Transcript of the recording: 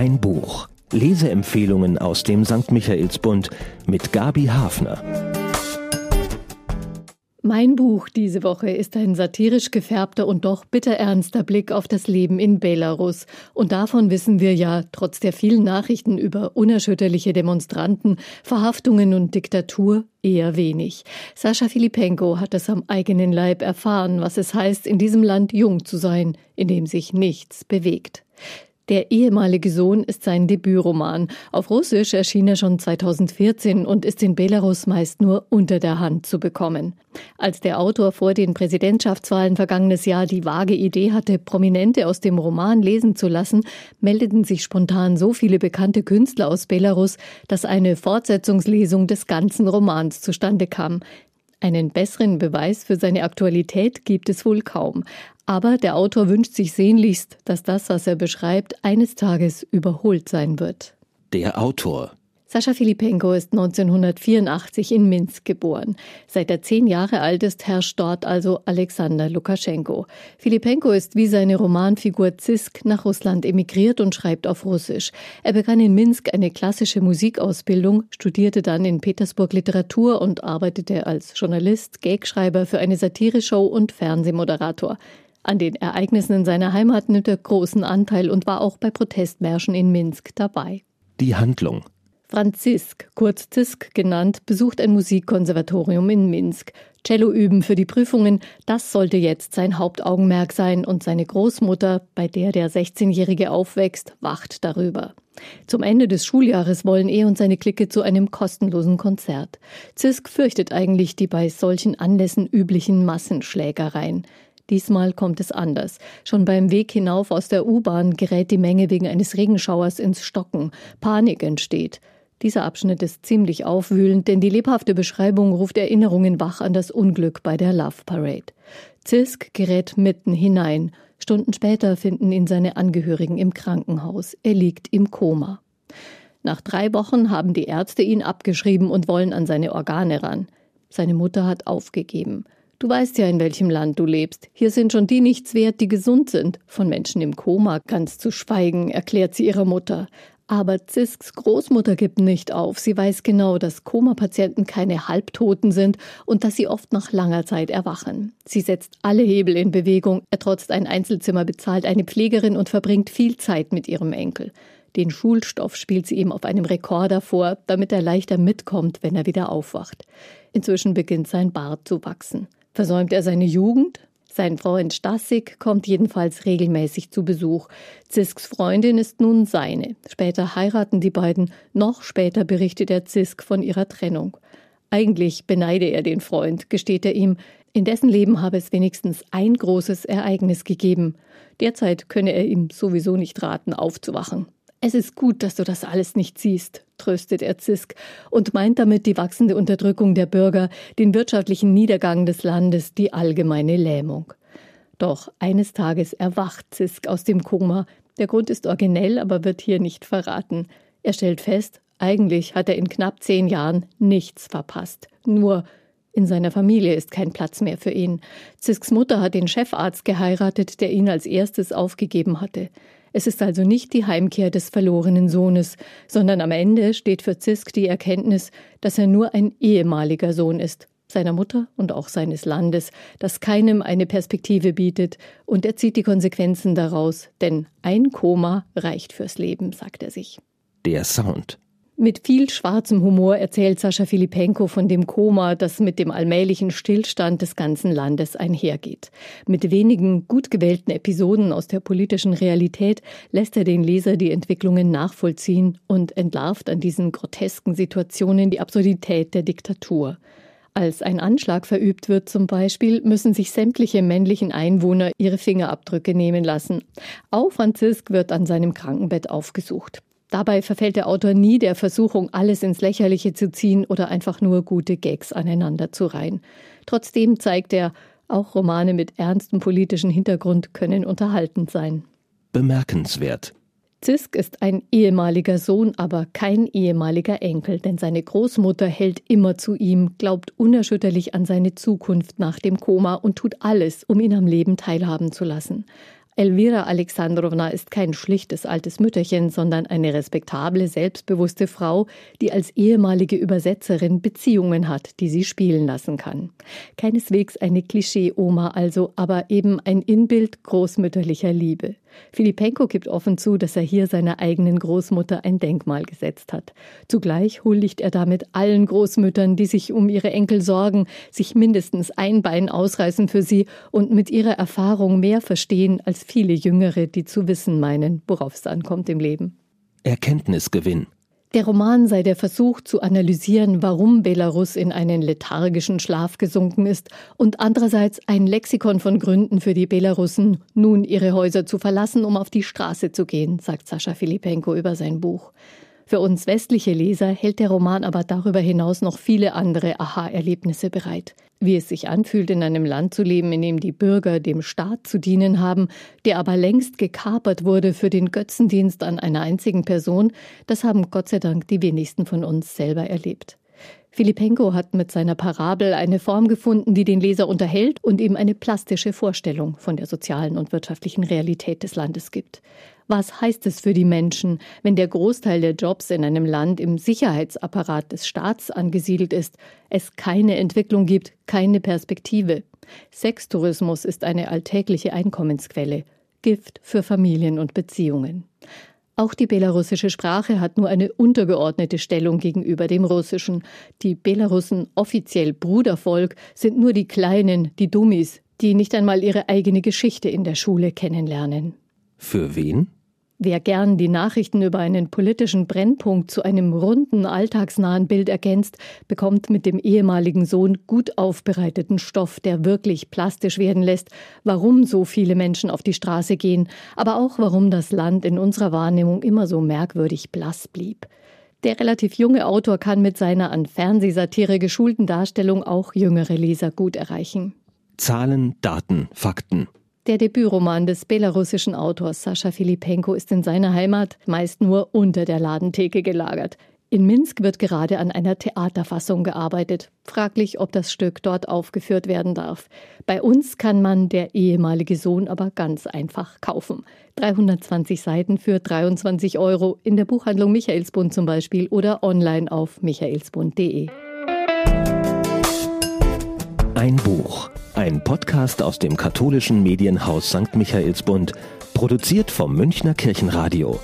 Ein Buch. Leseempfehlungen aus dem St. Michaelsbund mit Gabi Hafner. Mein Buch diese Woche ist ein satirisch gefärbter und doch bitterernster Blick auf das Leben in Belarus. Und davon wissen wir ja, trotz der vielen Nachrichten über unerschütterliche Demonstranten, Verhaftungen und Diktatur, eher wenig. Sascha Filipenko hat es am eigenen Leib erfahren, was es heißt, in diesem Land jung zu sein, in dem sich nichts bewegt. Der ehemalige Sohn ist sein Debütroman. Auf Russisch erschien er schon 2014 und ist in Belarus meist nur unter der Hand zu bekommen. Als der Autor vor den Präsidentschaftswahlen vergangenes Jahr die vage Idee hatte, Prominente aus dem Roman lesen zu lassen, meldeten sich spontan so viele bekannte Künstler aus Belarus, dass eine Fortsetzungslesung des ganzen Romans zustande kam. Einen besseren Beweis für seine Aktualität gibt es wohl kaum. Aber der Autor wünscht sich sehnlichst, dass das, was er beschreibt, eines Tages überholt sein wird. Der Autor Sascha Filipenko ist 1984 in Minsk geboren. Seit er zehn Jahre alt ist, herrscht dort also Alexander Lukaschenko. Filipenko ist wie seine Romanfigur Zisk nach Russland emigriert und schreibt auf Russisch. Er begann in Minsk eine klassische Musikausbildung, studierte dann in Petersburg Literatur und arbeitete als Journalist, Gagschreiber für eine Satireshow und Fernsehmoderator. An den Ereignissen in seiner Heimat nimmt er großen Anteil und war auch bei Protestmärschen in Minsk dabei. Die Handlung Franzisk, kurz Zisk genannt, besucht ein Musikkonservatorium in Minsk. Cello üben für die Prüfungen, das sollte jetzt sein Hauptaugenmerk sein und seine Großmutter, bei der der 16-Jährige aufwächst, wacht darüber. Zum Ende des Schuljahres wollen er und seine Clique zu einem kostenlosen Konzert. Zisk fürchtet eigentlich die bei solchen Anlässen üblichen Massenschlägereien. Diesmal kommt es anders. Schon beim Weg hinauf aus der U-Bahn gerät die Menge wegen eines Regenschauers ins Stocken. Panik entsteht. Dieser Abschnitt ist ziemlich aufwühlend, denn die lebhafte Beschreibung ruft Erinnerungen wach an das Unglück bei der Love Parade. Zisk gerät mitten hinein. Stunden später finden ihn seine Angehörigen im Krankenhaus. Er liegt im Koma. Nach drei Wochen haben die Ärzte ihn abgeschrieben und wollen an seine Organe ran. Seine Mutter hat aufgegeben. Du weißt ja, in welchem Land du lebst. Hier sind schon die nichts wert, die gesund sind. Von Menschen im Koma ganz zu schweigen, erklärt sie ihrer Mutter. Aber Zisks Großmutter gibt nicht auf. Sie weiß genau, dass Koma-Patienten keine Halbtoten sind und dass sie oft nach langer Zeit erwachen. Sie setzt alle Hebel in Bewegung, ertrotzt ein Einzelzimmer, bezahlt eine Pflegerin und verbringt viel Zeit mit ihrem Enkel. Den Schulstoff spielt sie ihm auf einem Rekorder vor, damit er leichter mitkommt, wenn er wieder aufwacht. Inzwischen beginnt sein Bart zu wachsen. Versäumt er seine Jugend? Sein Freund Stassig kommt jedenfalls regelmäßig zu Besuch. Zisks Freundin ist nun seine. Später heiraten die beiden. Noch später berichtet er Zisk von ihrer Trennung. Eigentlich beneide er den Freund, gesteht er ihm. In dessen Leben habe es wenigstens ein großes Ereignis gegeben. Derzeit könne er ihm sowieso nicht raten, aufzuwachen. Es ist gut, dass du das alles nicht siehst, tröstet er Zisk und meint damit die wachsende Unterdrückung der Bürger, den wirtschaftlichen Niedergang des Landes, die allgemeine Lähmung. Doch eines Tages erwacht Zisk aus dem Koma. Der Grund ist originell, aber wird hier nicht verraten. Er stellt fest, eigentlich hat er in knapp zehn Jahren nichts verpasst. Nur in seiner Familie ist kein Platz mehr für ihn. Zisks Mutter hat den Chefarzt geheiratet, der ihn als erstes aufgegeben hatte. Es ist also nicht die Heimkehr des verlorenen Sohnes, sondern am Ende steht für Zisk die Erkenntnis, dass er nur ein ehemaliger Sohn ist, seiner Mutter und auch seines Landes, das keinem eine Perspektive bietet, und er zieht die Konsequenzen daraus, denn ein Koma reicht fürs Leben, sagt er sich. Der Sound. Mit viel schwarzem Humor erzählt Sascha Filipenko von dem Koma, das mit dem allmählichen Stillstand des ganzen Landes einhergeht. Mit wenigen gut gewählten Episoden aus der politischen Realität lässt er den Leser die Entwicklungen nachvollziehen und entlarvt an diesen grotesken Situationen die Absurdität der Diktatur. Als ein Anschlag verübt wird zum Beispiel, müssen sich sämtliche männlichen Einwohner ihre Fingerabdrücke nehmen lassen. Auch Franzisk wird an seinem Krankenbett aufgesucht. Dabei verfällt der Autor nie der Versuchung, alles ins Lächerliche zu ziehen oder einfach nur gute Gags aneinander zu reihen. Trotzdem zeigt er, auch Romane mit ernstem politischen Hintergrund können unterhaltend sein. Bemerkenswert. Zisk ist ein ehemaliger Sohn, aber kein ehemaliger Enkel, denn seine Großmutter hält immer zu ihm, glaubt unerschütterlich an seine Zukunft nach dem Koma und tut alles, um ihn am Leben teilhaben zu lassen. Elvira Alexandrowna ist kein schlichtes altes Mütterchen, sondern eine respektable, selbstbewusste Frau, die als ehemalige Übersetzerin Beziehungen hat, die sie spielen lassen kann. Keineswegs eine Klischee-Oma also, aber eben ein Inbild großmütterlicher Liebe. Filipenko gibt offen zu, dass er hier seiner eigenen Großmutter ein Denkmal gesetzt hat. Zugleich huldigt er damit allen Großmüttern, die sich um ihre Enkel sorgen, sich mindestens ein Bein ausreißen für sie und mit ihrer Erfahrung mehr verstehen als viele Jüngere, die zu wissen meinen, worauf es ankommt im Leben. Erkenntnisgewinn. Der Roman sei der Versuch zu analysieren, warum Belarus in einen lethargischen Schlaf gesunken ist und andererseits ein Lexikon von Gründen für die Belarussen, nun ihre Häuser zu verlassen, um auf die Straße zu gehen, sagt Sascha Filipenko über sein Buch. Für uns westliche Leser hält der Roman aber darüber hinaus noch viele andere Aha-Erlebnisse bereit. Wie es sich anfühlt, in einem Land zu leben, in dem die Bürger dem Staat zu dienen haben, der aber längst gekapert wurde für den Götzendienst an einer einzigen Person, das haben Gott sei Dank die wenigsten von uns selber erlebt. Filipenko hat mit seiner Parabel eine Form gefunden, die den Leser unterhält und ihm eine plastische Vorstellung von der sozialen und wirtschaftlichen Realität des Landes gibt. Was heißt es für die Menschen, wenn der Großteil der Jobs in einem Land im Sicherheitsapparat des Staats angesiedelt ist, es keine Entwicklung gibt, keine Perspektive? Sextourismus ist eine alltägliche Einkommensquelle, Gift für Familien und Beziehungen. Auch die belarussische Sprache hat nur eine untergeordnete Stellung gegenüber dem Russischen. Die Belarussen, offiziell Brudervolk, sind nur die Kleinen, die Dummis, die nicht einmal ihre eigene Geschichte in der Schule kennenlernen. Für wen? Wer gern die Nachrichten über einen politischen Brennpunkt zu einem runden, alltagsnahen Bild ergänzt, bekommt mit dem ehemaligen Sohn gut aufbereiteten Stoff, der wirklich plastisch werden lässt, warum so viele Menschen auf die Straße gehen, aber auch warum das Land in unserer Wahrnehmung immer so merkwürdig blass blieb. Der relativ junge Autor kann mit seiner an Fernsehsatire geschulten Darstellung auch jüngere Leser gut erreichen. Zahlen, Daten, Fakten. Der Debütroman des belarussischen Autors Sascha Filipenko ist in seiner Heimat meist nur unter der Ladentheke gelagert. In Minsk wird gerade an einer Theaterfassung gearbeitet. Fraglich, ob das Stück dort aufgeführt werden darf. Bei uns kann man der ehemalige Sohn aber ganz einfach kaufen. 320 Seiten für 23 Euro in der Buchhandlung Michaelsbund zum Beispiel oder online auf michaelsbund.de. Ein Buch. Ein Podcast aus dem katholischen Medienhaus St. Michaelsbund, produziert vom Münchner Kirchenradio.